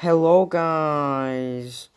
Hello guys.